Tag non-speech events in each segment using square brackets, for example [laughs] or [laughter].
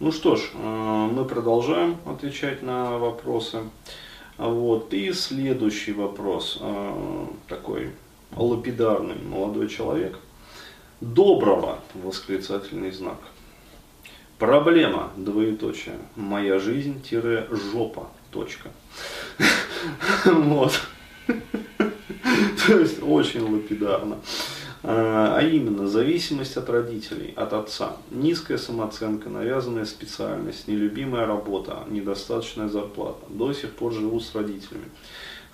Ну что ж, э, мы продолжаем отвечать на вопросы. Вот. И следующий вопрос, э, такой лапидарный молодой человек. Доброго, восклицательный знак. Проблема, двоеточие. Моя жизнь, тире, жопа, точка. [laughs] Вот. [laughs] То есть очень лапидарно. А, а именно зависимость от родителей, от отца, низкая самооценка, навязанная специальность, нелюбимая работа, недостаточная зарплата. До сих пор живу с родителями.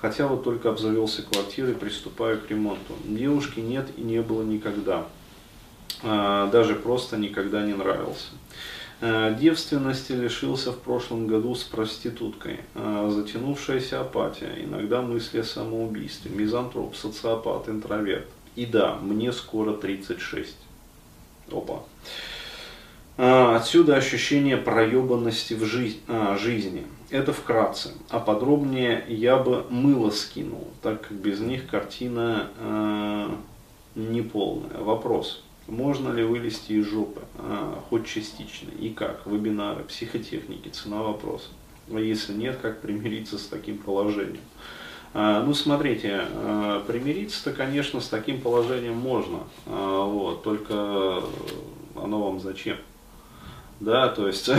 Хотя вот только обзавелся квартирой, приступаю к ремонту. Девушки нет и не было никогда. А, даже просто никогда не нравился. А, девственности лишился в прошлом году с проституткой. Затянувшаяся апатия, иногда мысли о самоубийстве, мизантроп, социопат, интроверт. И да, мне скоро 36. Опа. А, отсюда ощущение проебанности в жизнь, а, жизни. Это вкратце. А подробнее я бы мыло скинул, так как без них картина а, неполная. Вопрос. Можно ли вылезти из жопы, а, хоть частично, и как? Вебинары, психотехники, цена вопроса. А если нет, как примириться с таким положением? А, ну, смотрите, а, примириться-то, конечно, с таким положением можно, а, вот, только оно вам зачем? Да, то есть,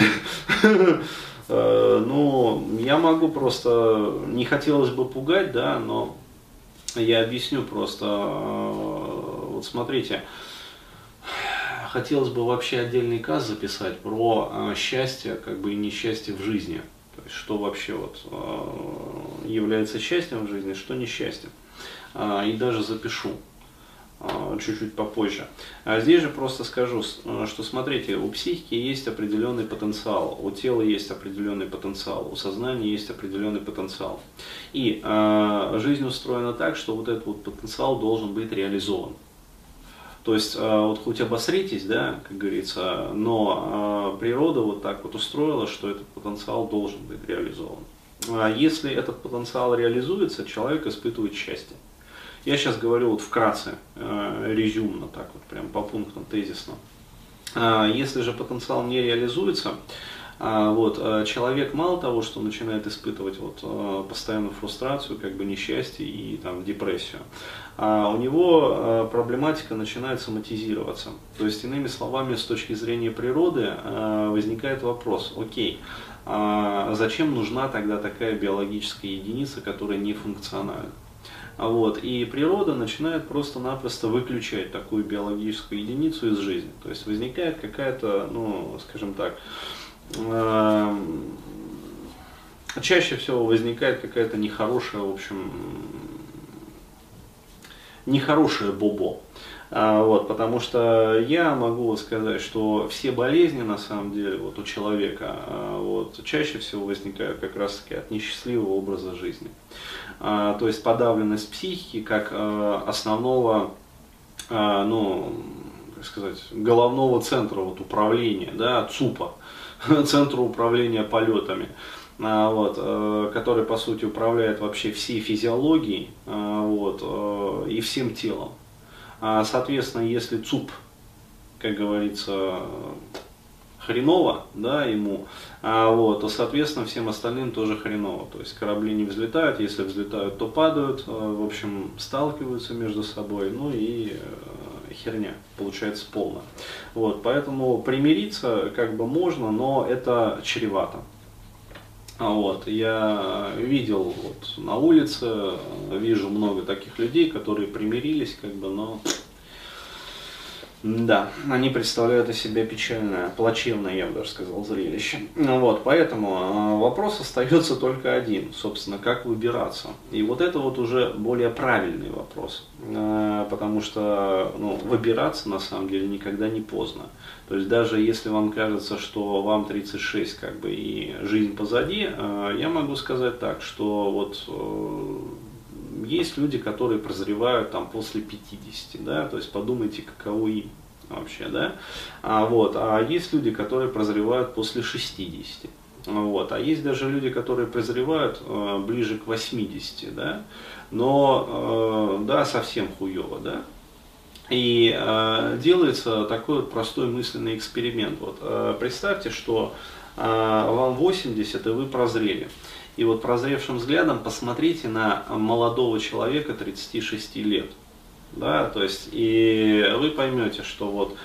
[laughs] ну, я могу просто, не хотелось бы пугать, да, но я объясню просто, вот смотрите, хотелось бы вообще отдельный каз записать про счастье, как бы и несчастье в жизни. То есть, что вообще вот э, является счастьем в жизни, что несчастьем. А, и даже запишу а, чуть-чуть попозже. А здесь же просто скажу, э, что смотрите, у психики есть определенный потенциал, у тела есть определенный потенциал, у сознания есть определенный потенциал. И э, жизнь устроена так, что вот этот вот потенциал должен быть реализован. То есть, а, вот хоть обосритесь, да, как говорится, но а, природа вот так вот устроила, что этот потенциал должен быть реализован. А если этот потенциал реализуется, человек испытывает счастье. Я сейчас говорю вот вкратце, резюмно, так вот прям по пунктам тезисно. Если же потенциал не реализуется, а, вот, а человек мало того, что начинает испытывать вот, а, постоянную фрустрацию, как бы несчастье и там, депрессию, а у него проблематика начинает соматизироваться. То есть, иными словами, с точки зрения природы возникает вопрос, окей, а зачем нужна тогда такая биологическая единица, которая не функциональна? Вот. И природа начинает просто-напросто выключать такую биологическую единицу из жизни. То есть возникает какая-то, ну, скажем так, чаще всего возникает какая-то нехорошая, в общем, нехорошее бобо. А, вот, потому что я могу сказать, что все болезни на самом деле вот, у человека а, вот, чаще всего возникают как раз таки от несчастливого образа жизни. А, то есть подавленность психики как основного ну, как сказать, головного центра вот, управления, да, ЦУПа. [laughs] Центру управления полетами, а, вот, э, который по сути управляет вообще всей физиологией а, вот, э, и всем телом. А, соответственно, если ЦУП, как говорится, хреново, да, ему, вот, то, соответственно, всем остальным тоже хреново. То есть корабли не взлетают, если взлетают, то падают, в общем, сталкиваются между собой, ну и херня получается полная. Вот, поэтому примириться как бы можно, но это чревато. А вот, я видел вот на улице, вижу много таких людей, которые примирились, как бы, но да, они представляют из себя печальное, плачевное, я бы даже сказал, зрелище. Ну вот, поэтому а, вопрос остается только один, собственно, как выбираться. И вот это вот уже более правильный вопрос, а, потому что ну, выбираться на самом деле никогда не поздно. То есть даже если вам кажется, что вам 36 как бы и жизнь позади, а, я могу сказать так, что вот э, есть люди, которые прозревают там после 50, да, то есть подумайте, каково им вообще, да, а, вот, а есть люди, которые прозревают после 60, вот, а есть даже люди, которые прозревают э, ближе к 80, да, но, э, да, совсем хуево, да, И э, делается такой вот простой мысленный эксперимент. Вот, э, представьте, что э, вам 80, и вы прозрели. И вот прозревшим взглядом посмотрите на молодого человека 36 лет. Да, то есть, и вы поймете, что вот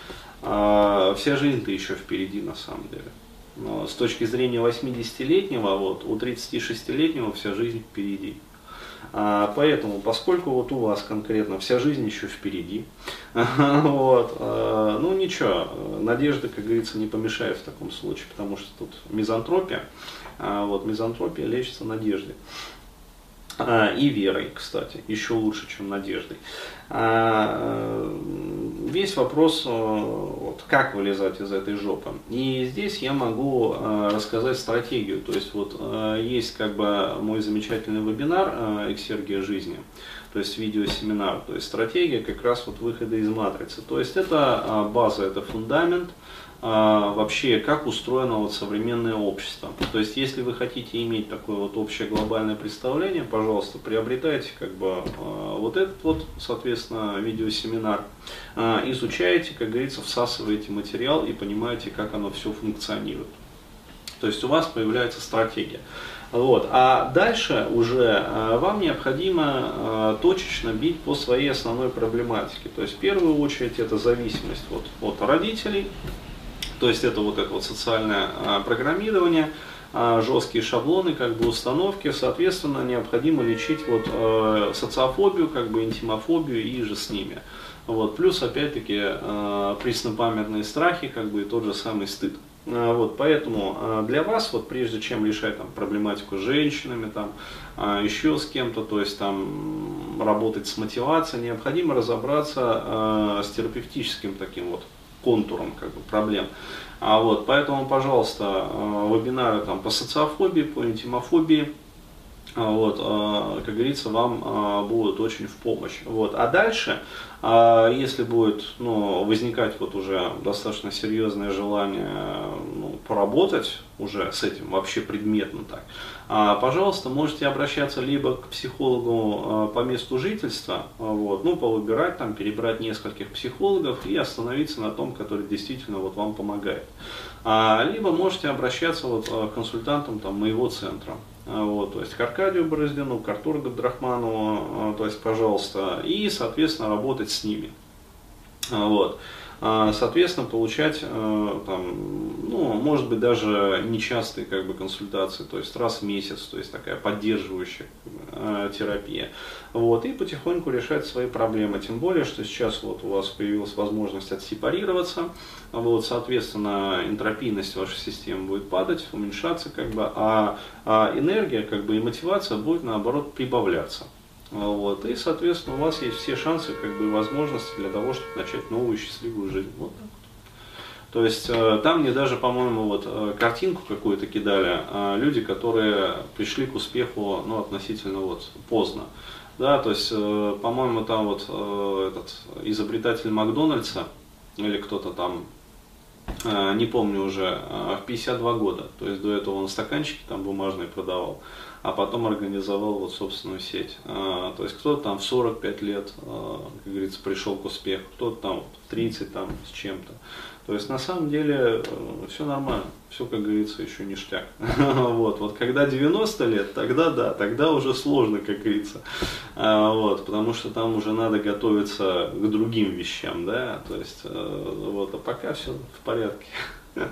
э, вся жизнь-то еще впереди на самом деле. Но с точки зрения 80-летнего, вот, у 36-летнего вся жизнь впереди. А, поэтому, поскольку вот у вас конкретно вся жизнь еще впереди, [laughs] вот, а, ну ничего, надежда, как говорится, не помешает в таком случае, потому что тут мизантропия, а, вот, мизантропия лечится надеждой. А, и верой, кстати, еще лучше, чем надеждой. А, весь вопрос, э, вот, как вылезать из этой жопы. И здесь я могу э, рассказать стратегию. То есть вот э, есть как бы мой замечательный вебинар «Эксергия жизни», то есть видеосеминар. То есть стратегия как раз вот выхода из матрицы. То есть это база, это фундамент – а, вообще, как устроено вот современное общество. То есть, если вы хотите иметь такое вот общее глобальное представление, пожалуйста, приобретайте как бы а, вот этот вот, соответственно, видеосеминар, а, изучаете, как говорится, всасываете материал и понимаете, как оно все функционирует. То есть у вас появляется стратегия. Вот. А дальше уже вам необходимо точечно бить по своей основной проблематике. То есть в первую очередь это зависимость вот, от родителей, то есть это вот это вот социальное а, программирование, а, жесткие шаблоны, как бы установки, соответственно, необходимо лечить вот э, социофобию, как бы интимофобию и же с ними. Вот. Плюс, опять-таки, э, преснопамятные страхи, как бы и тот же самый стыд. Э, вот, поэтому для вас, вот прежде чем решать там, проблематику с женщинами, там, еще с кем-то, то есть там, работать с мотивацией, необходимо разобраться с терапевтическим таким вот контуром как бы, проблем. А вот, поэтому, пожалуйста, э, вебинары там, по социофобии, по интимофобии, а вот, э, как говорится, вам э, будут очень в помощь. Вот. А дальше, если будет ну, возникать вот уже достаточно серьезное желание ну, поработать уже с этим вообще предметно так, а, пожалуйста, можете обращаться либо к психологу а, по месту жительства, а, вот, ну, повыбирать там, перебрать нескольких психологов и остановиться на том, который действительно вот вам помогает. Либо можете обращаться вот к консультантам там, моего центра. Вот, то есть к Аркадию Бороздину, к Артуру Габдрахманову, то есть, пожалуйста, и, соответственно, работать с ними. Вот. А, соответственно, получать, э, там, ну, может быть, даже нечастые как бы, консультации, то есть раз в месяц, то есть такая поддерживающая э, терапия. Вот, и потихоньку решать свои проблемы. Тем более, что сейчас вот у вас появилась возможность отсепарироваться, вот, соответственно, энтропийность вашей системы будет падать, уменьшаться, как бы, а, а энергия как бы, и мотивация будет наоборот прибавляться. Вот. И, соответственно, у вас есть все шансы как бы, возможности для того, чтобы начать новую счастливую жизнь. Вот так вот. То есть э, там мне даже, по-моему, вот э, картинку какую-то кидали, э, люди, которые пришли к успеху ну, относительно вот, поздно. Да, то есть, по-моему, там вот этот изобретатель Макдональдса или кто-то там, не помню уже, в 52 года. То есть до этого он стаканчики там бумажные продавал а потом организовал вот собственную сеть. А, то есть кто-то там в 45 лет, а, как говорится, пришел к успеху, кто-то там в 30 там с чем-то. То есть на самом деле э, все нормально, все, как говорится, еще ништяк. [laughs] вот, вот когда 90 лет, тогда да, тогда уже сложно, как говорится. А, вот, потому что там уже надо готовиться к другим вещам, да, то есть, э, вот, а пока все в порядке. [laughs]